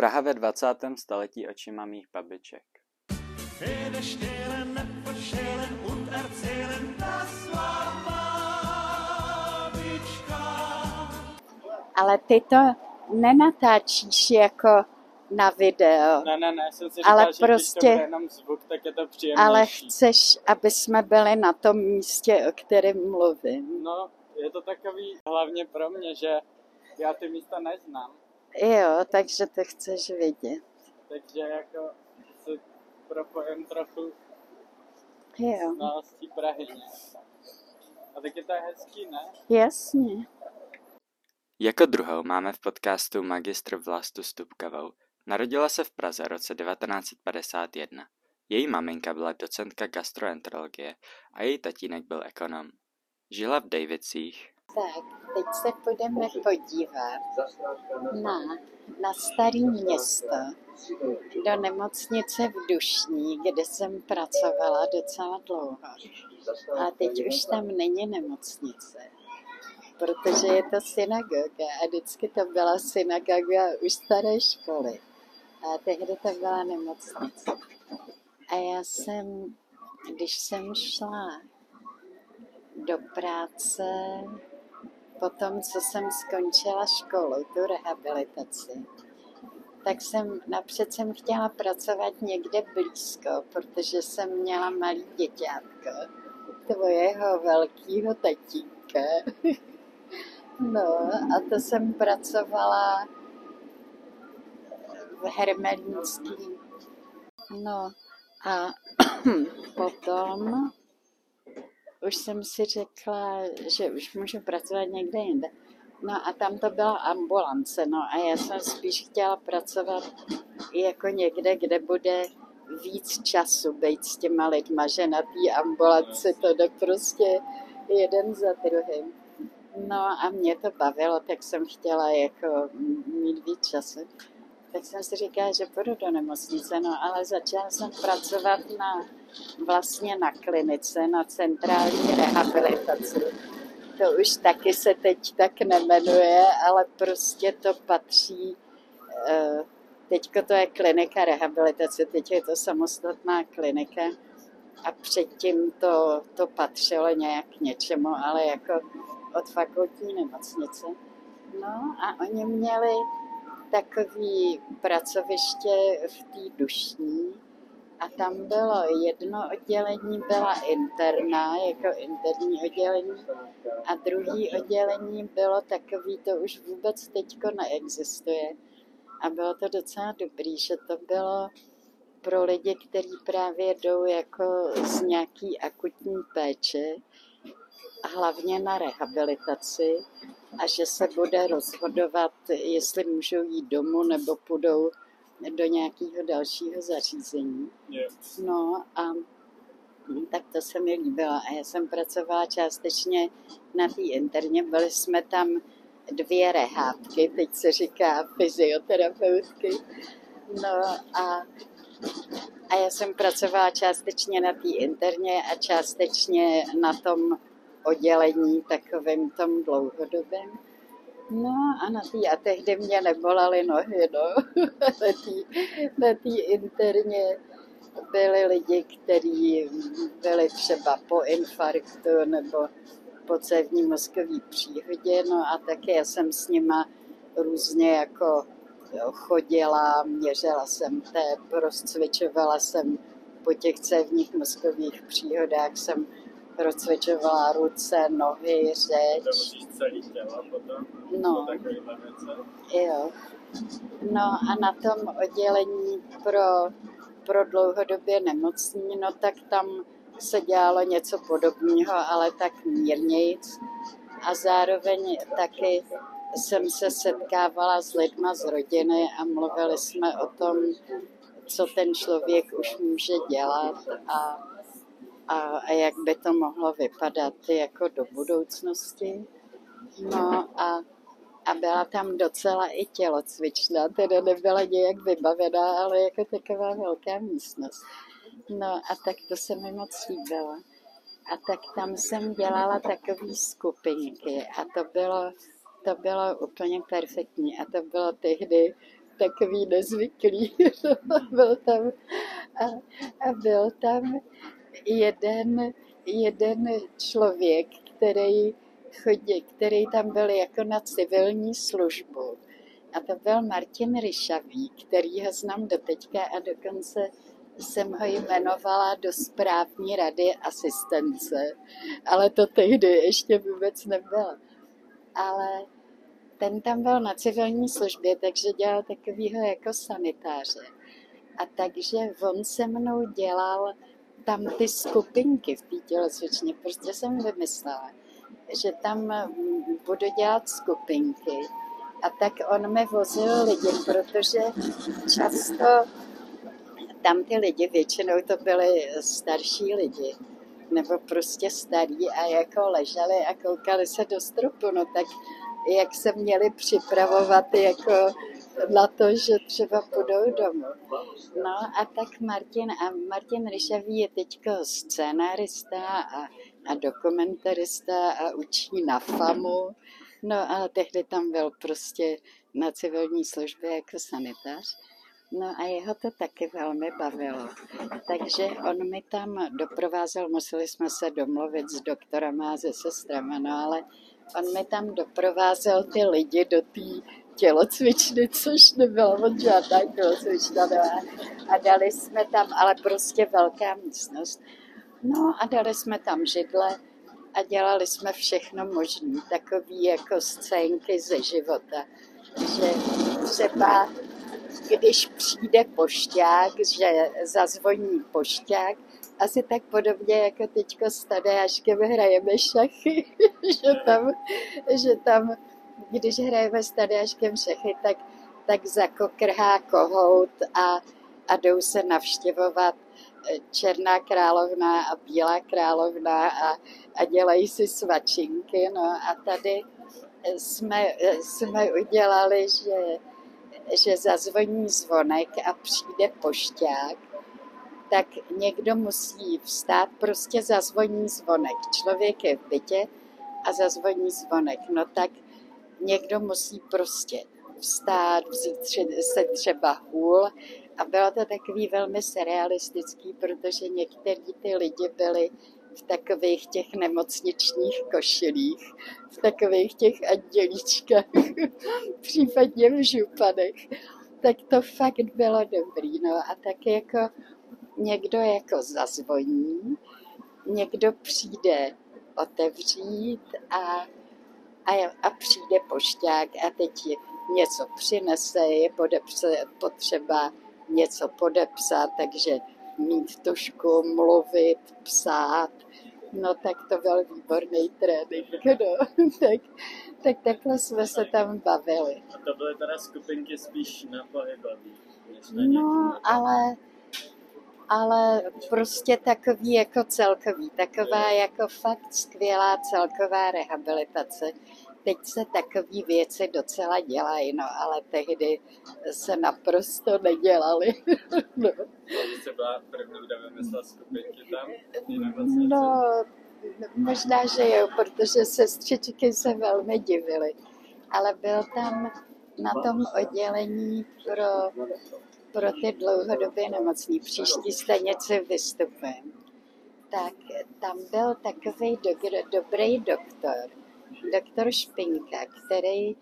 Praha ve 20. století očima mých babiček. Ale ty to nenatáčíš jako na video, Ne, ne, ne, jsem si říkal, Ale že když to prostě- jenom zvuk, tak je to příjemnější. ale chceš, aby jsme byli na tom místě, o kterém mluvím. No, je to takový hlavně pro mě, že já ty místa neznám, Jo, takže to chceš vidět. takže jako se propojím trochu Jo, znalostí Prahy. A taky to je hezký, ne? jasně. Jako druhou máme v podcastu magistr Vlastu Stupkavou. Narodila se v Praze roce 1951. Její maminka byla docentka gastroenterologie a její tatínek byl ekonom. Žila v Davicích. Tak, teď se půjdeme podívat na, na starý město, do nemocnice v Dušní, kde jsem pracovala docela dlouho. A teď už tam není nemocnice, protože je to synagoga a vždycky to byla synagoga už staré školy. A tehdy to byla nemocnice. A já jsem, když jsem šla do práce, po tom, co jsem skončila školu, tu rehabilitaci, tak jsem napřed jsem chtěla pracovat někde blízko, protože jsem měla malý děťátko, tvojeho velkého tatínka. No a to jsem pracovala v Hermelínský. No a potom už jsem si řekla, že už můžu pracovat někde jinde. No a tam to byla ambulance, no a já jsem spíš chtěla pracovat jako někde, kde bude víc času být s těma lidma, že na té ambulanci to jde prostě jeden za druhým. No a mě to bavilo, tak jsem chtěla jako mít víc času. Tak jsem si říkala, že půjdu do nemocnice, no ale začala jsem pracovat na, vlastně na klinice, na centrální rehabilitaci. To už taky se teď tak nemenuje, ale prostě to patří, eh, teďko to je klinika rehabilitace, teď je to samostatná klinika a předtím to, to patřilo nějak něčemu, ale jako od fakultní nemocnice. No a oni měli takový pracoviště v té dušní a tam bylo jedno oddělení, byla interná, jako interní oddělení a druhý oddělení bylo takový, to už vůbec teďko neexistuje. A bylo to docela dobrý, že to bylo pro lidi, kteří právě jdou jako z nějaký akutní péče, hlavně na rehabilitaci a že se bude rozhodovat, jestli můžou jít domů nebo půjdou do nějakého dalšího zařízení. No a tak to se mi líbilo. A já jsem pracovala částečně na té interně. Byli jsme tam dvě rehábky, teď se říká fyzioterapeutky. No a, a já jsem pracovala částečně na té interně a částečně na tom oddělení takovým tom dlouhodobém. No a na tý, a tehdy mě nebolaly nohy, no. na tý, na tý interně byli lidi, kteří byli třeba po infarktu nebo po cévní mozkové příhodě, no a taky já jsem s nima různě jako jo, chodila, měřila jsem tep, rozcvičovala jsem po těch cévních mozkových příhodách, jsem rozcvičovala ruce, nohy, řeč. No. Jo. No a na tom oddělení pro, pro dlouhodobě nemocní, no tak tam se dělalo něco podobného, ale tak mírnějc. A zároveň taky jsem se setkávala s lidma z rodiny a mluvili jsme o tom, co ten člověk už může dělat a, a, a jak by to mohlo vypadat jako do budoucnosti. No a a byla tam docela i tělocvična, teda nebyla nějak vybavená, ale jako taková velká místnost. No a tak to se mi moc líbilo. A tak tam jsem dělala takové skupinky a to bylo, to bylo úplně perfektní. A to bylo tehdy takový nezvyklý. byl tam, a, a byl tam jeden, jeden člověk, který, chodí, který tam byl jako na civilní službu. A to byl Martin Ryšavý, který ho znám do teďka a dokonce jsem ho jmenovala do správní rady asistence, ale to tehdy ještě vůbec nebylo. Ale ten tam byl na civilní službě, takže dělal takovýho jako sanitáře. A takže on se mnou dělal tam ty skupinky v té tělocvičně, prostě jsem vymyslela, že tam budu dělat skupinky. A tak on mi vozil lidi, protože často tam ty lidi, většinou to byli starší lidi, nebo prostě starí a jako leželi a koukali se do stropu, no tak jak se měli připravovat jako na to, že třeba půjdou domů. No a tak Martin, a Martin Ryšavý je teďko scénárista a, a dokumentarista a učí na FAMu. No a tehdy tam byl prostě na civilní službě jako sanitář. No a jeho to taky velmi bavilo. Takže on mi tam doprovázel, museli jsme se domluvit s doktorama a se sestrama, no ale on mi tam doprovázel ty lidi do té tělocvičny, což nebyla moc žádná tělocvična. No a, a dali jsme tam, ale prostě velká místnost. No a dali jsme tam židle a dělali jsme všechno možné, takové jako scénky ze života. Že třeba když přijde pošťák, že zazvoní pošťák, asi tak podobně jako teďko s Tadeáškem hrajeme šachy, že tam, že tam, když hrajeme s Tadeáškem šachy, tak, tak zakokrhá kohout a, a jdou se navštěvovat eh, Černá královna a Bílá královna a, a dělají si svačinky. No a tady jsme, jsme udělali, že že zazvoní zvonek a přijde pošťák, tak někdo musí vstát, prostě zazvoní zvonek. Člověk je v bytě a zazvoní zvonek. No tak někdo musí prostě vstát, vzít se třeba hůl a bylo to takový velmi surrealistický, protože někteří ty lidi byli v takových těch nemocničních košilích, v takových těch andělíčkách, případně v županech, tak to fakt bylo dobrý. No a tak jako někdo jako zazvoní, někdo přijde otevřít a, a, a přijde pošťák a teď něco přinese, je podepse, potřeba něco podepsat, takže mít tušku, mluvit, psát, no tak to byl výborný trénink, no. tak, tak takhle jsme se tam bavili. A to byly teda skupinky spíš na pohybový? No, ale, ale prostě takový jako celkový, taková jako fakt skvělá celková rehabilitace teď se takové věci docela dělají, no, ale tehdy se naprosto nedělaly. no. Jste byla první, kdo vymyslel skupinky tam? No, možná, že jo, protože sestřičky se velmi divily. Ale byl tam na tom oddělení pro, pro ty dlouhodobě nemocní příští stanici vystupem. Tak tam byl takový do, dobrý doktor, doktor Špinka, který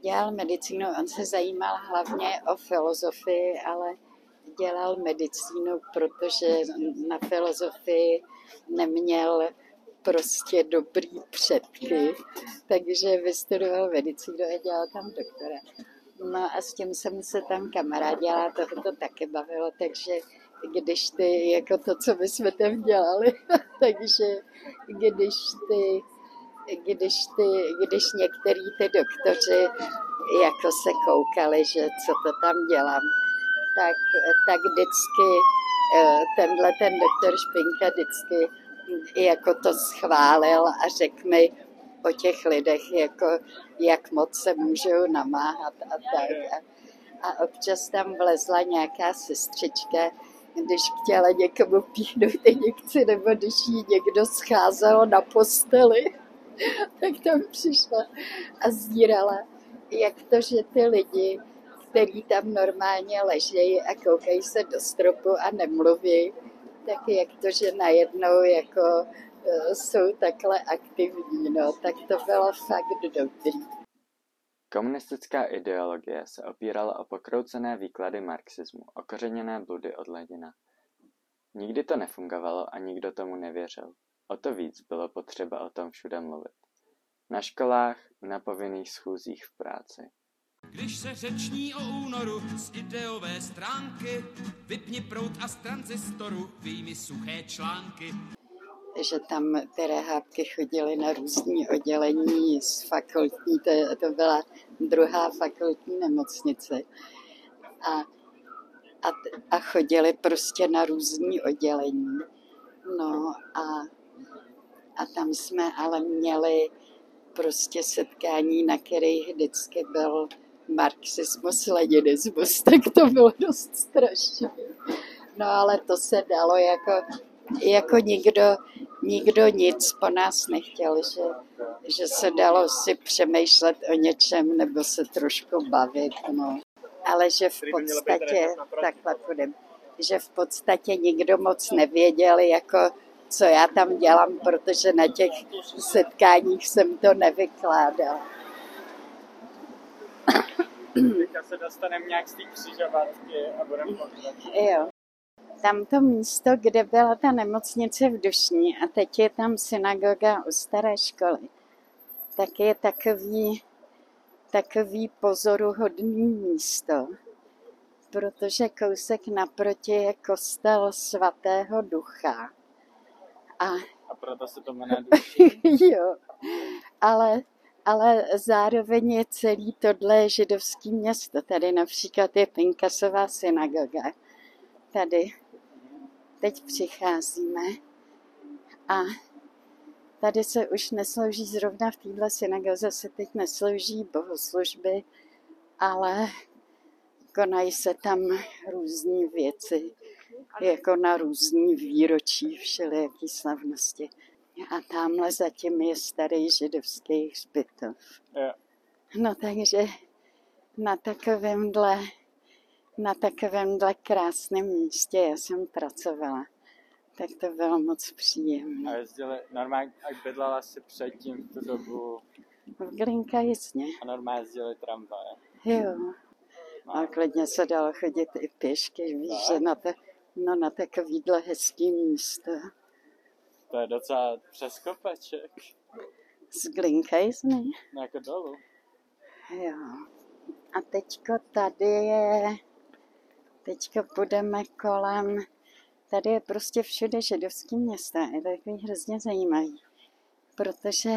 dělal medicínu. On se zajímal hlavně o filozofii, ale dělal medicínu, protože na filozofii neměl prostě dobrý předky, takže vystudoval medicínu a dělal tam doktora. No a s tím jsem se tam kamarádila, toho to taky bavilo, takže když ty, jako to, co my jsme tam dělali, takže když ty když, ty, když některý ty doktoři jako se koukali, že co to tam dělám, tak, tak vždycky eh, tenhle ten doktor Špinka vždycky jako to schválil a řekl mi o těch lidech, jako jak moc se můžou namáhat a tak. A, a občas tam vlezla nějaká sestřička, když chtěla někomu píchnout injekci, nebo když jí někdo scházel na posteli tak tam přišla a sdírala, jak to, že ty lidi, který tam normálně ležejí a koukají se do stropu a nemluví, tak jak to, že najednou jako jsou takhle aktivní, no, tak to bylo fakt dobrý. Komunistická ideologie se opírala o pokroucené výklady marxismu, okořeněné bludy od Lenina. Nikdy to nefungovalo a nikdo tomu nevěřil. O to víc bylo potřeba o tom všude mluvit. Na školách, na povinných schůzích v práci. Když se řeční o únoru z ideové stránky, vypni prout a z transistoru, vyjmi suché články. Že tam ty rehábky chodily na různí oddělení z fakultní, to, to byla druhá fakultní nemocnice. A, a, a chodili prostě na různí oddělení. No a, a tam jsme ale měli prostě setkání, na kterých vždycky byl marxismus, leninismus, tak to bylo dost strašné. No ale to se dalo jako, jako nikdo, nikdo nic po nás nechtěl, že, že se dalo si přemýšlet o něčem nebo se trošku bavit, no. Ale že v podstatě, takhle půjdem, že v podstatě nikdo moc nevěděl, jako co já tam dělám, protože na těch setkáních jsem to nevykládala. Teďka se dostaneme nějak z té křižovatky a budeme Jo. Tam to místo, kde byla ta nemocnice v Dušní a teď je tam synagoga u staré školy, tak je takový, takový pozoruhodný místo, protože kousek naproti je kostel svatého ducha. A, a proto se to jmenuje duší. jo, ale ale zároveň je celý tohle židovský město. Tady například je Pinkasová synagoga. Tady teď přicházíme a tady se už neslouží zrovna v téhle synagoze se teď neslouží bohoslužby, ale konají se tam různé věci, jako na různý výročí všelijaký slavnosti. A tamhle zatím je starý židovský hřbitov. No takže na takovémhle, na takovémhle krásném místě já jsem pracovala. Tak to bylo moc příjemné. A jezdili normálně, jak bydlela si předtím v tu dobu? V Glinka jasně. A normálně jezdili tramvaje? Jo. No. A klidně se dalo chodit i pěšky, víš, že na, to, no, na takovýhle hezký místo. To je docela přes kopeček. Z Glinkejzny? No jako dolů. Jo. A teďko tady je, teďko půjdeme kolem, tady je prostě všude židovský města. Je to takový hrozně zajímavý, protože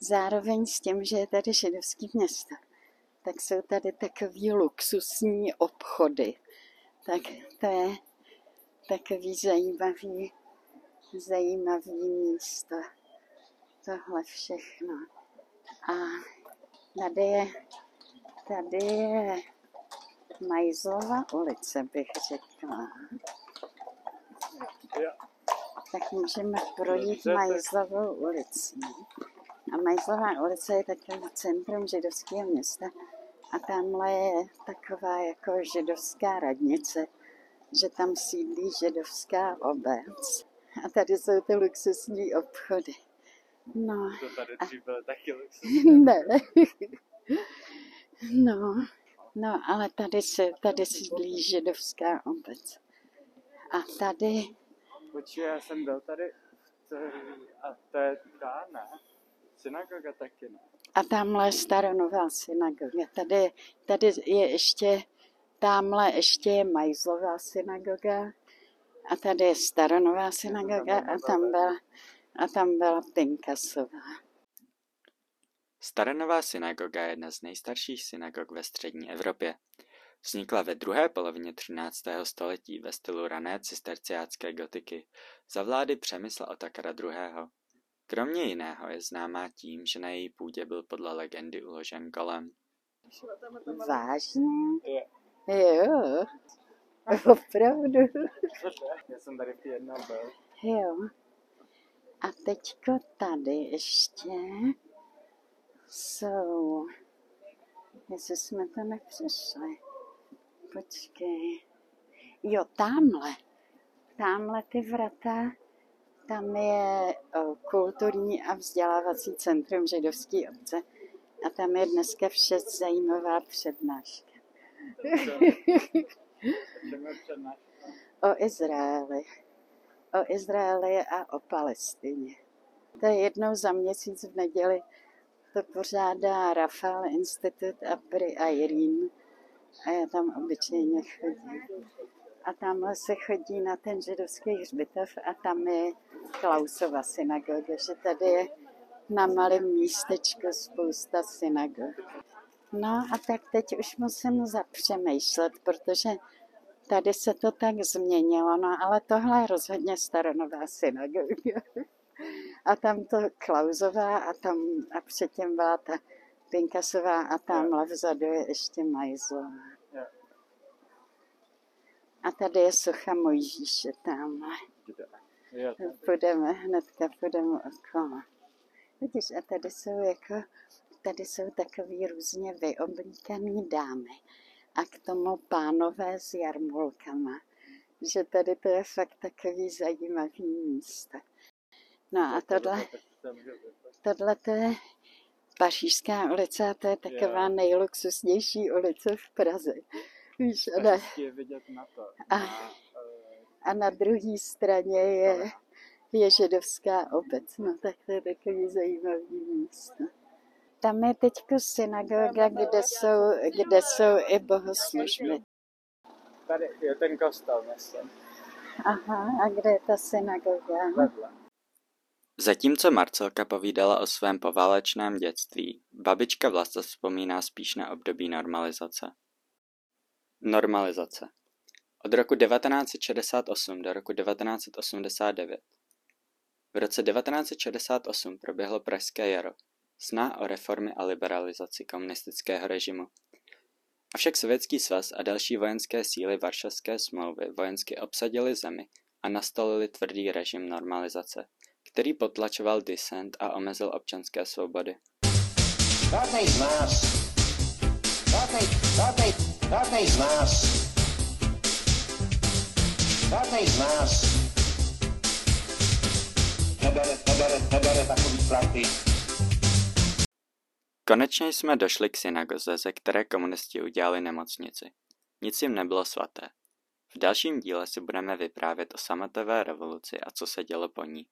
zároveň s tím, že je tady židovský město, tak jsou tady takový luxusní obchody. Tak to je takový zajímavý zajímavý místo. Tohle všechno. A tady je, tady je Majzlova ulice, bych řekla. Tak můžeme projít Majzlovou ulici. A Majzlová ulice je takový centrum židovského města. A tamhle je taková jako židovská radnice, že tam sídlí židovská obec. A tady jsou ty luxusní obchody. No. To tady dřív taky luxusní. ne. no. No, ale tady se, tady sídlí židovská obec. A tady... Počkej, já jsem byl tady a to je ta, ne? Synagoga taky ne. A tamhle je staronová synagoga. Tady, tady je ještě, tamhle ještě je Majzlová synagoga a tady je Staronová synagoga a tam byla, a tam byla Pinkasová. Staronová synagoga je jedna z nejstarších synagog ve střední Evropě. Vznikla ve druhé polovině 13. století ve stylu rané cisterciácké gotiky za vlády Přemysla Otakara II. Kromě jiného je známá tím, že na její půdě byl podle legendy uložen golem. Vážně? Jo. Opravdu. Já jsem tady v jednom byl. Jo. A teďko tady ještě jsou Jestli jsme to nepřešli. Počkej. Jo, tamhle. Tamhle ty vrata, tam je kulturní a vzdělávací centrum židovské obce. A tam je dneska vše zajímavá přednáška. o Izraeli. O Izraeli a o Palestině. To je jednou za měsíc v neděli. To pořádá Rafael Institut a Pri Irene. A já tam obyčejně chodím. A tamhle se chodí na ten židovský hřbitov a tam je Klausova synagoga, že tady je na malém místečku spousta synagog. No a tak teď už musím zapřemýšlet, protože tady se to tak změnilo, no ale tohle je rozhodně staronová synagoga. A tam to Klausová a tam a předtím byla ta Pinkasová a tamhle vzadu je ještě Majzlová. A tady je socha Mojžíše tamhle. Půjdeme, hnedka půjdeme okolo. Vidíš, a tady jsou jako, tady jsou takový různě vyoblíkaný dámy. A k tomu pánové s jarmulkama. Že tady to je fakt takový zajímavý místo. No a tohle, tohle to je Pařížská ulice a to je taková nejluxusnější ulice v Praze. Víš, a na, a, a na druhé straně je, je židovská obec. No tak to je takový zajímavý místo. Tam je teď synagoga, kde jsou, kde jsou i bohoslužby. Tady je ten kostel myslím. Aha, a kde je ta synagoga? Vedle. Zatímco Marcelka povídala o svém poválečném dětství, babička Vlasta vzpomíná spíš na období normalizace. Normalizace. Od roku 1968 do roku 1989. V roce 1968 proběhlo Pražské jaro, sná o reformy a liberalizaci komunistického režimu. Avšak Sovětský svaz a další vojenské síly Varšavské smlouvy vojensky obsadili zemi a nastolili tvrdý režim normalizace, který potlačoval disent a omezil občanské svobody. Žádnej z nás, žádnej, žádnej, žádnej z nás, žádnej z nás nebere, nebere, nebere takový platy. Konečně jsme došli k synagoze, ze které komunisti udělali nemocnici. Nic jim nebylo svaté. V dalším díle si budeme vyprávět o sametové revoluci a co se dělo po ní.